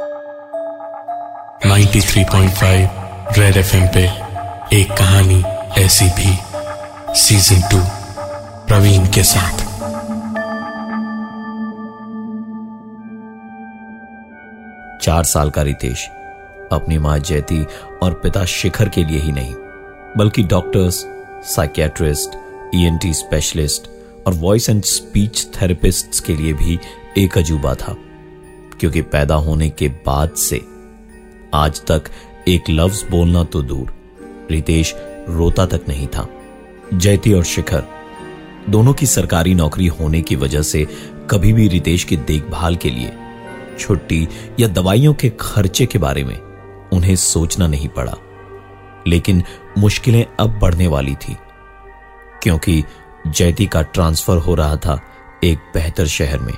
93.5 red FM पे एक कहानी ऐसी भी सीज़न टू प्रवीण के साथ। चार साल का रितेश अपनी माँ जयती और पिता शिखर के लिए ही नहीं, बल्कि डॉक्टर्स साइकियाट्रिस्ट ईएनटी स्पेशलिस्ट और वॉइस एंड स्पीच थेरेपिस्ट के लिए भी एक अजूबा था। क्योंकि पैदा होने के बाद से आज तक एक लफ्ज बोलना तो दूर। रितेश रोता तक नहीं था। जयती और शिखर दोनों की सरकारी नौकरी होने की वजह से कभी भी रितेश की देखभाल के लिए छुट्टी या दवाइयों के खर्चे के बारे में उन्हें सोचना नहीं पड़ा। लेकिन मुश्किलें अब बढ़ने वाली थी, क्योंकि जयती का ट्रांसफ़र हो रहा था एक बेहतर शहर में।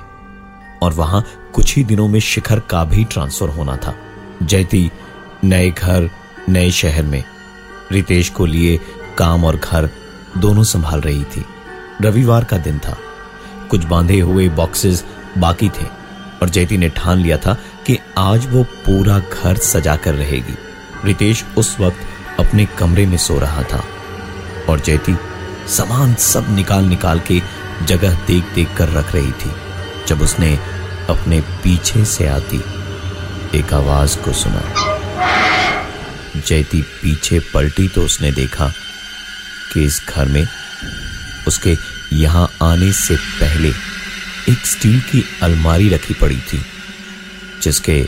और वहाँ कुछ ही दिनों में शिखर का भी ट्रांसफ़र होना था। जयती नए घर, नए शहर में। रितेश को लिए काम और घर दोनों संभाल रही थी। रविवार का दिन था। कुछ बांधे हुए बॉक्सेस बाकी थे और जयती ने ठान लिया था कि आज वो पूरा घर सजा कर रहेगी। रितेश उस वक्त अपने कमरे में सो रहा था और जयती सामान सब निकाल निकाल के जगह देख देख कर रख रही थी। जब उसने अपने पीछे से आती एक आवाज़ को सुना। जयती पीछे पलटी तो उसने देखा कि इस घर में उसके यहाँ आने से पहले एक स्टील की अलमारी रखी पड़ी थी, जिसके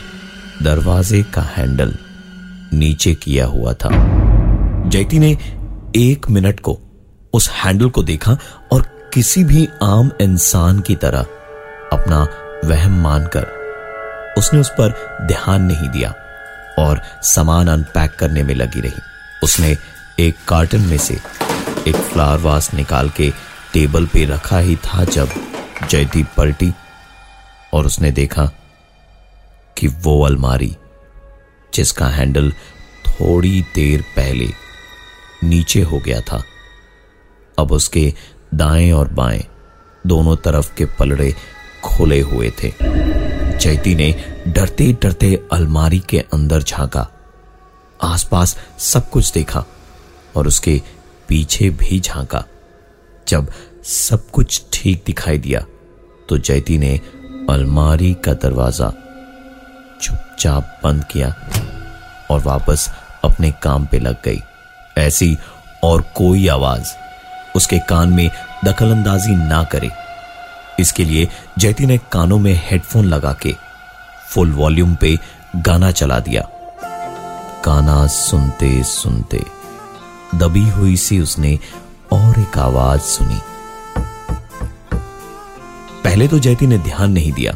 दरवाजे का हैंडल नीचे किया हुआ था। जयती ने एक मिनट को उस हैंडल को देखा और किसी भी आम इंसान की तरह अपना वहम मानकर उसने उस पर ध्यान नहीं दिया और सामान अनपैक करने में लगी रही। उसने एक कार्टन में से एक फ्लावर वास निकाल के टेबल पे रखा ही था जब जयदीप पलटी और उसने देखा कि वो अलमारी, जिसका हैंडल थोड़ी देर पहले नीचे हो गया था, अब उसके दाएँ और बाएँ दोनों तरफ़ के पलड़े खोले हुए थे। जयती ने डरते डरते अलमारी के अंदर झांका। आसपास सब कुछ देखा और उसके पीछे भी झांका। जब सब कुछ ठीक दिखाई दिया तो जयती ने अलमारी का दरवाज़ा चुपचाप बंद किया और वापस अपने काम पे लग गई। ऐसी और कोई आवाज़ उसके कान में दखलंदाजी ना करे। इसके लिए जयती ने कानों में हेडफोन लगा के फुल वॉल्यूम पे गाना चला दिया। गाना सुनते सुनते दबी हुई सी उसने और एक आवाज़ सुनी। पहले तो जयती ने ध्यान नहीं दिया,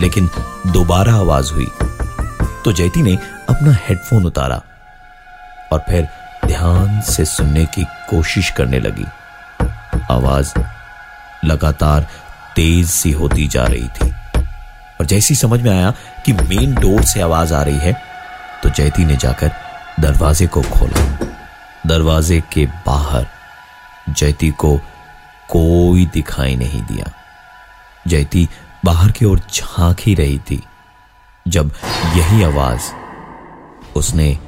लेकिन दोबारा आवाज़ हुई। तो जयती ने अपना हेडफोन उतारा और फिर ध्यान से सुनने की कोशिश करने लगी। आवाज़ लगातार तेज सी होती जा रही थी। और जैसी समझ में आया कि मेन डोर से आवाज़ आ रही है तो जयती ने जाकर दरवाजे को खोला। दरवाजे के बाहर जयती को कोई दिखाई नहीं दिया। जयती बाहर की ओर झाँक ही रही थी। जब यही आवाज़ उसने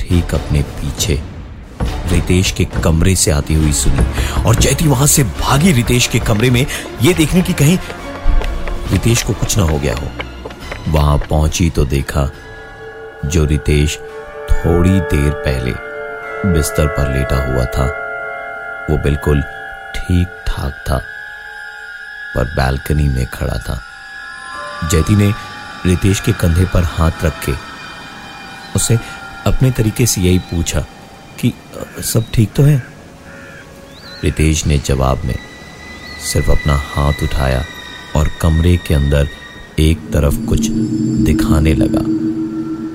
ठीक अपने पीछे रितेश के कमरे से आती हुई सुनी। और जयती वहाँ से भागी रितेश के कमरे में यह देखने की कहीं, रितेश को कुछ ना हो गया हो। वहाँ पहुँची तो देखा, जो रितेश थोड़ी देर पहले बिस्तर पर लेटा हुआ था, वो बिल्कुल ठीक ठाक था, पर बालकनी में खड़ा था। जैती ने रितेश के कंधे पर हाथ रख के उसे अपने तरीके से यही पूछा कि, सब ठीक तो है? रितेश ने जवाब में सिर्फ़ अपना हाथ उठाया और कमरे के अंदर एक तरफ़ कुछ दिखाने लगा।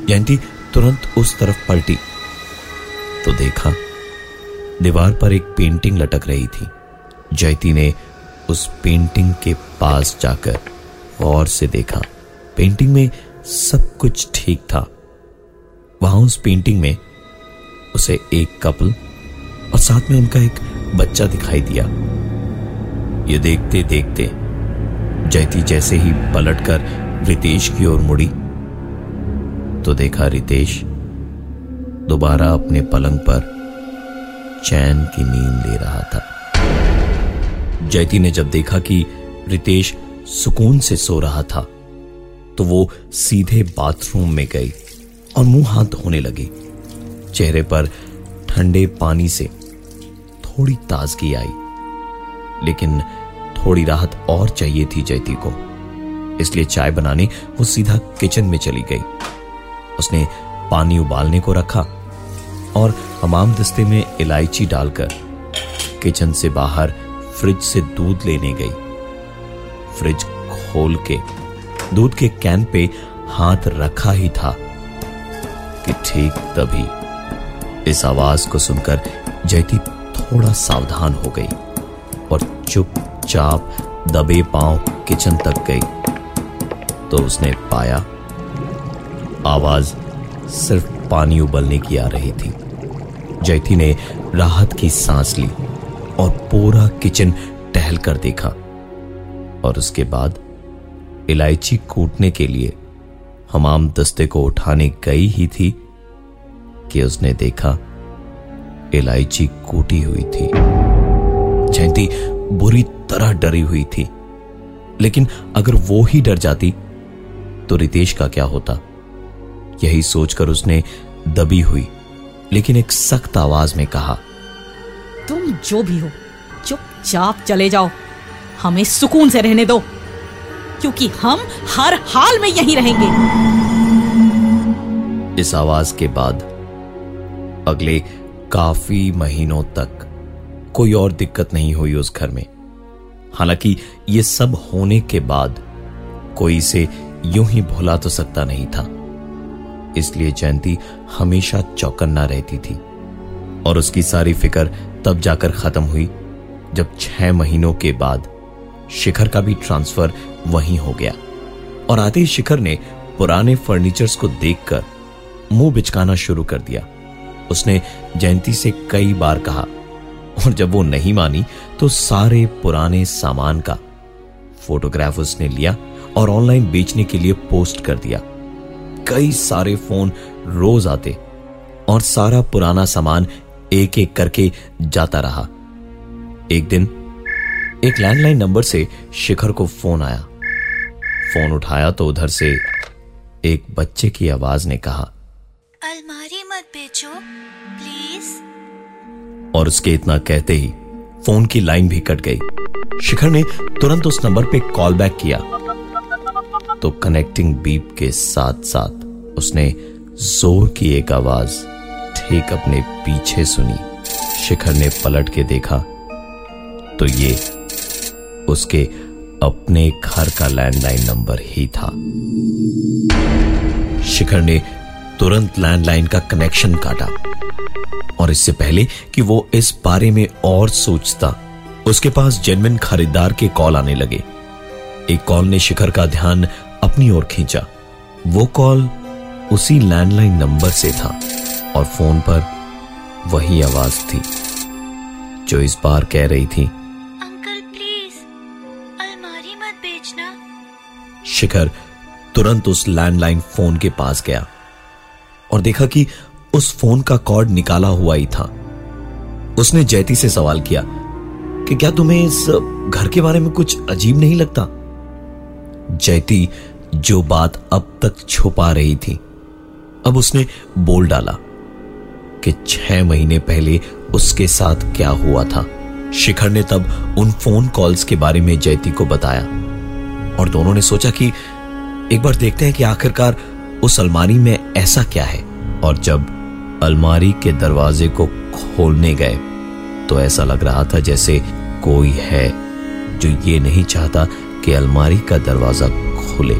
जयंती तुरंत उस तरफ़ पलटी। तो देखा, दीवार पर एक पेंटिंग लटक रही थी। जयती ने उस पेंटिंग के पास जाकर गौर से देखा। पेंटिंग में सब कुछ ठीक था। वहाँ उस पेंटिंग में उसे एक कपल और साथ में उनका एक बच्चा दिखाई दिया। ये देखते देखते जयती जैसे ही पलटकर रितेश की ओर मुड़ी तो देखा रितेश दोबारा अपने पलंग पर चैन की नींद ले रहा था। जयती ने जब देखा कि रितेश सुकून से सो रहा था तो वो सीधे बाथरूम में गई और मुँह हाथ धोने लगी। चेहरे पर ठंडे पानी से थोड़ी ताजगी आई, लेकिन थोड़ी राहत और चाहिए थी जयती को। इसलिए चाय बनाने वो सीधा किचन में चली गई। उसने पानी उबालने को रखा और हमाम दस्ते में इलायची डालकर किचन से बाहर फ्रिज से दूध लेने गई। फ्रिज खोल के दूध के कैन पे हाथ रखा ही था कि ठीक तभी इस आवाज़ को सुनकर जयती थोड़ा सावधान हो गई और चुपचाप दबे पाँव किचन तक गई। तो उसने पाया, आवाज़ सिर्फ़ पानी उबलने की आ रही थी। जयती ने राहत की सांस ली और पूरा किचन टहल कर देखा और उसके बाद इलायची कूटने के लिए हमाम दस्ते को उठाने गई ही थी कि उसने देखा इलायची कूटी हुई थी। जयंती बुरी तरह डरी हुई थी। लेकिन अगर वो ही डर जाती तो रितेश का क्या होता? यही सोचकर उसने दबी हुई लेकिन एक सख्त आवाज़ में कहा तुम जो भी हो चुपचाप चले जाओ। हमें सुकून से रहने दो क्योंकि हम हर हाल में यहीं रहेंगे। इस आवाज़ के बाद अगले काफ़ी महीनों तक कोई और दिक्कत नहीं हुई उस घर में। हालाँकि ये सब होने के बाद कोई इसे यूँ ही भुला तो सकता नहीं था। इसलिए जयंती हमेशा चौकन्ना रहती थी और उसकी सारी फ़िक्र तब जाकर खत्म हुई जब छह महीनों के बाद शिखर का भी ट्रांसफ़र वहीं हो गया और आते ही शिखर ने पुराने फर्नीचर्स को देखकर मुँह बिचकाना शुरू कर दिया। उसने जयंती से कई बार कहा, और जब वो नहीं मानी तो सारे पुराने सामान का फोटोग्राफ उसने लिया और ऑनलाइन बेचने के लिए पोस्ट कर दिया। कई सारे फ़ोन रोज आते और सारा पुराना सामान एक एक करके जाता रहा। एक दिन एक लैंडलाइन नंबर से शिखर को फ़ोन आया। फ़ोन उठाया तो उधर से एक बच्चे की आवाज़ ने कहा, अलमारी मत बेचो। और उसके इतना कहते ही फ़ोन की लाइन भी कट गई। शिखर ने तुरंत उस नंबर पे कॉल बैक किया। तो कनेक्टिंग बीप के साथ साथ उसने ज़ोर की एक आवाज़ ठीक अपने पीछे सुनी। शिखर ने पलट के देखा। तो ये उसके अपने घर का लैंडलाइन नंबर ही था। शिखर ने तुरंत लैंडलाइन का कनेक्शन काटा। और इससे पहले कि वो इस बारे में और सोचता उसके पास जेनविन खरीदार के कॉल आने लगे। एक कॉल ने शिखर का ध्यान अपनी ओर खींचा। वो कॉल उसी लैंडलाइन नंबर से था और फ़ोन पर वही आवाज़ थी जो इस बार कह रही थी अंकल प्लीज़ अलमारी मत बेचना। शिखर तुरंत उस लैंडलाइन फ़ोन के पास गया। और देखा कि उस फ़ोन का कॉर्ड निकाला हुआ ही था। उसने जयती से सवाल किया कि क्या तुम्हें इस घर के बारे में कुछ अजीब नहीं लगता? जयती जो बात अब तक छुपा रही थी, अब उसने बोल डाला कि छह महीने पहले उसके साथ क्या हुआ था। शिखर ने तब उन फ़ोन कॉल्स के बारे में जयती को बताया और दोनों ने सोचा कि एक बार देखते हैं कि आखिरकार उस अलमारी में ऐसा क्या है? और जब अलमारी के दरवाजे को खोलने गए तो ऐसा लग रहा था जैसे कोई है जो ये नहीं चाहता कि अलमारी का दरवाज़ा खोले।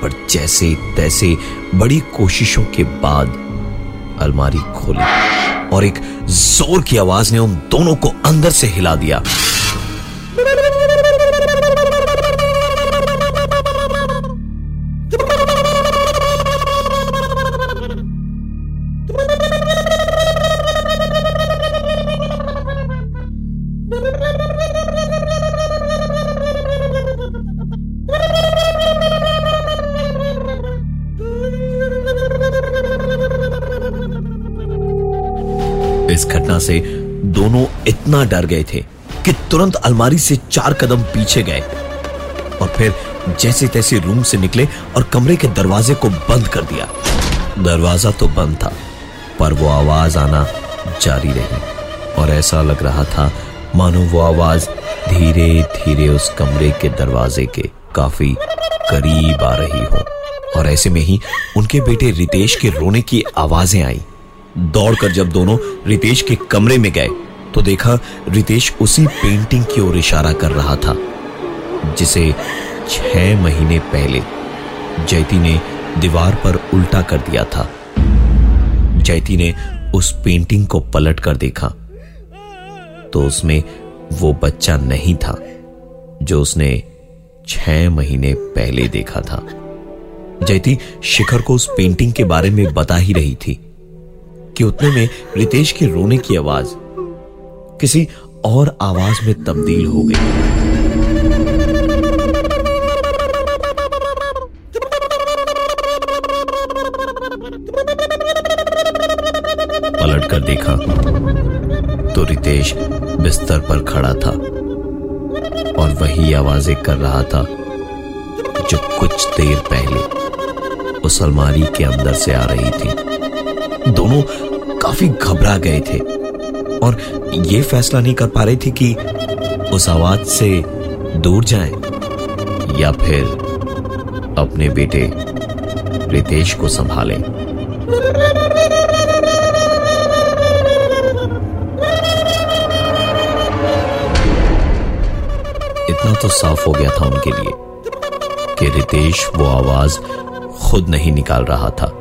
पर जैसे तैसे बड़ी कोशिशों के बाद अलमारी खोली और एक ज़ोर की आवाज़ ने उन दोनों को अंदर से हिला दिया। से दोनों इतना डर गए थे कि तुरंत अलमारी से चार कदम पीछे गए। और फिर जैसे तैसे रूम से निकले और कमरे के दरवाजे को बंद कर दिया। दरवाज़ा तो बंद था, पर वो आवाज़ आना जारी रही। और ऐसा लग रहा था, मानो वो आवाज़ धीरे धीरे उस कमरे के दरवाजे के काफ़ी करीब आ रही हो। और ऐसे में ही उनके बेटे रितेश के रोने की आवाज़ें आई। दौड़कर जब दोनों रितेश के कमरे में गए तो देखा रितेश उसी पेंटिंग की ओर इशारा कर रहा था, जिसे छह महीने पहले जयती ने दीवार पर उल्टा कर दिया था। जयती ने उस पेंटिंग को पलट कर देखा तो उसमें वो बच्चा नहीं था, जो उसने छह महीने पहले देखा था। जयती शिखर को उस पेंटिंग के बारे में बता ही रही थी। कि उतने में रितेश के रोने की आवाज़ किसी और आवाज़ में तब्दील हो गई। पलट कर देखा तो रितेश बिस्तर पर खड़ा था और वही आवाज़ें कर रहा था जो कुछ देर पहले उस अलमारी के अंदर से आ रही थी। दोनों काफ़ी घबरा गए थे। और ये फैसला नहीं कर पा रहे थे कि उस आवाज़ से दूर जाएँ या फिर अपने बेटे रितेश को संभालें। इतना तो साफ़ हो गया था उनके लिए कि रितेश वो आवाज़ खुद नहीं निकाल रहा था,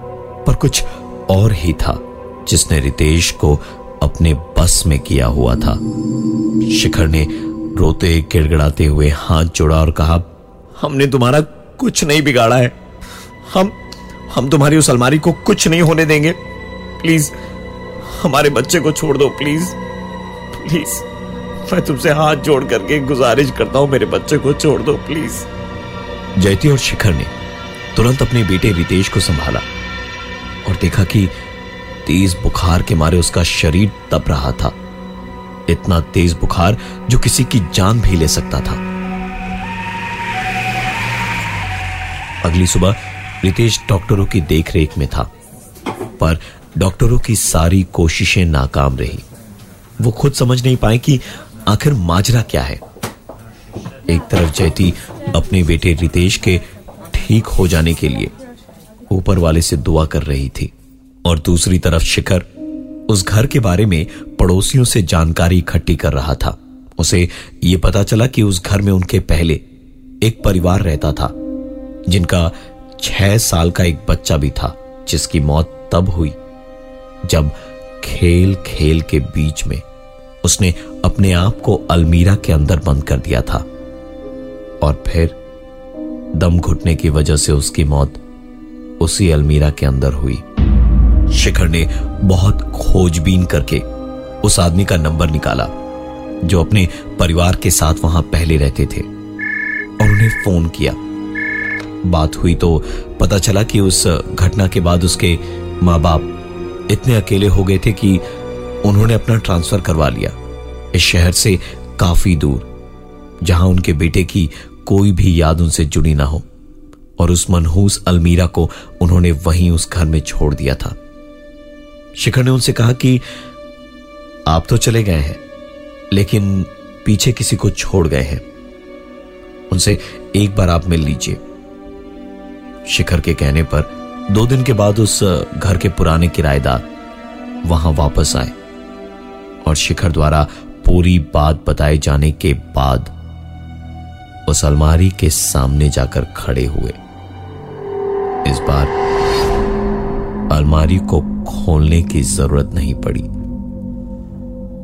पर कुछ और ही था। जिसने रितेश को अपने बस में किया हुआ था। शिखर ने रोते गिड़गिड़ाते हुए हाथ जोड़ा और कहा, हमने तुम्हारा कुछ नहीं बिगाड़ा है। हम हम तुम्हारी उस अलमारी को कुछ नहीं होने देंगे। प्लीज़, हमारे बच्चे को छोड़ दो, प्लीज़। प्लीज़, मैं तुमसे हाथ जोड़ करके गुजारिश करता हूँ, मेरे बच्चे को छोड़ दो, प्लीज़। जयती और शिखर ने तुरंत अपने बेटे रितेश को संभाला और देखा कि तेज बुखार के मारे उसका शरीर तप रहा था। इतना तेज बुखार जो किसी की जान भी ले सकता था। अगली सुबह रितेश डॉक्टरों की देखरेख में था, पर डॉक्टरों की सारी कोशिशें नाकाम रही। वो खुद समझ नहीं पाए कि आखिर माजरा क्या है। एक तरफ़ जयती अपने बेटे रितेश के ठीक हो जाने के लिए ऊपर वाले से दुआ कर रही थी। और दूसरी तरफ़ शिखर उस घर के बारे में पड़ोसियों से जानकारी इकट्ठी कर रहा था। उसे यह पता चला कि उस घर में उनके पहले एक परिवार रहता था, जिनका छह साल का एक बच्चा भी था, जिसकी मौत तब हुई, जब खेल खेल के बीच में उसने अपने आप को अलमीरा के अंदर बंद कर दिया था। और फिर दम घुटने की वजह से उसकी मौत उसी अलमीरा के अंदर हुई। शिखर ने बहुत खोजबीन करके उस आदमी का नंबर निकाला, जो अपने परिवार के साथ वहाँ पहले रहते थे, और उन्हें फ़ोन किया। बात हुई तो पता चला कि उस घटना के बाद उसके माँ बाप इतने अकेले हो गए थे कि उन्होंने अपना ट्रांसफ़र करवा लिया। इस शहर से काफ़ी दूर, जहाँ उनके बेटे की कोई भी याद उनसे जुड़ी ना हो, और उस मनहूस अलमीरा को उन्होंने वहीं उस घर में छोड़ दिया था। शिखर ने उनसे कहा कि आप तो चले गए हैं, लेकिन पीछे किसी को छोड़ गए हैं। उनसे एक बार आप मिल लीजिए। शिखर के कहने पर दो दिन के बाद उस घर के पुराने किराएदार वहाँ वापस आए और शिखर द्वारा पूरी बात बताए जाने के बाद उस अलमारी के सामने जाकर खड़े हुए। इस बार अलमारी को खोलने की ज़रूरत नहीं पड़ी।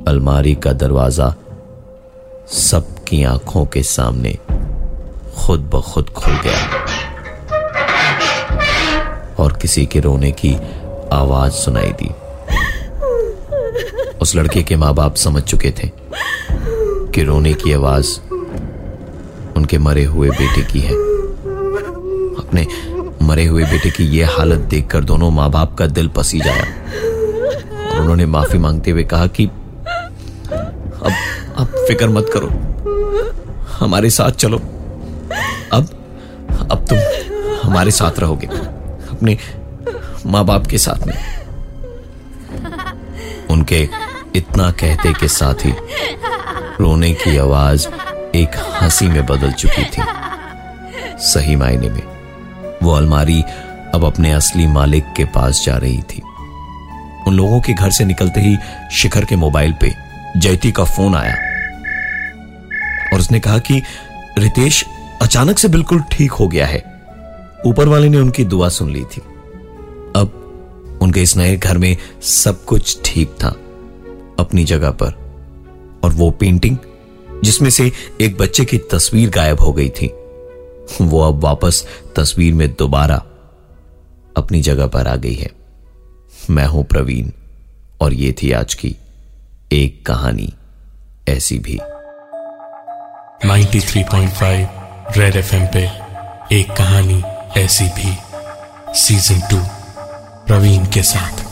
अलमारी का दरवाज़ा सबकी आँखों के सामने खुद ब खुद खुल गया। और किसी के रोने की आवाज़ सुनाई दी। उस लड़के के माँ बाप समझ चुके थे कि रोने की आवाज़ उनके मरे हुए बेटे की है। अपने मरे हुए बेटे की यह हालत देखकर दोनों माँ बाप का दिल पसी जाया। और उन्होंने माफ़ी मांगते हुए कहा कि, अब अब फ़िक्र मत करो। हमारे साथ चलो। अब अब तुम हमारे साथ रहोगे, अपने माँ बाप के साथ में। उनके इतना कहते के साथ ही रोने की आवाज़ एक हँसी में बदल चुकी थी, सही मायने में। वो अलमारी अब अपने असली मालिक के पास जा रही थी। उन लोगों के घर से निकलते ही शिखर के मोबाइल पे जयती का फ़ोन आया। और उसने कहा कि, रितेश, अचानक से बिल्कुल ठीक हो गया है। ऊपर वाले ने उनकी दुआ सुन ली थी। अब उनके इस नए घर में सब कुछ ठीक था, अपनी जगह पर। और वो पेंटिंग, जिसमें से एक बच्चे की तस्वीर गायब हो गई थी। वो अब वापस तस्वीर में दोबारा अपनी जगह पर आ गई है। मैं हूँ प्रवीण, और ये थी आज की एक कहानी ऐसी भी। 93.5 रेड एफएम पे एक कहानी ऐसी भी। सीज़न टू प्रवीण के साथ।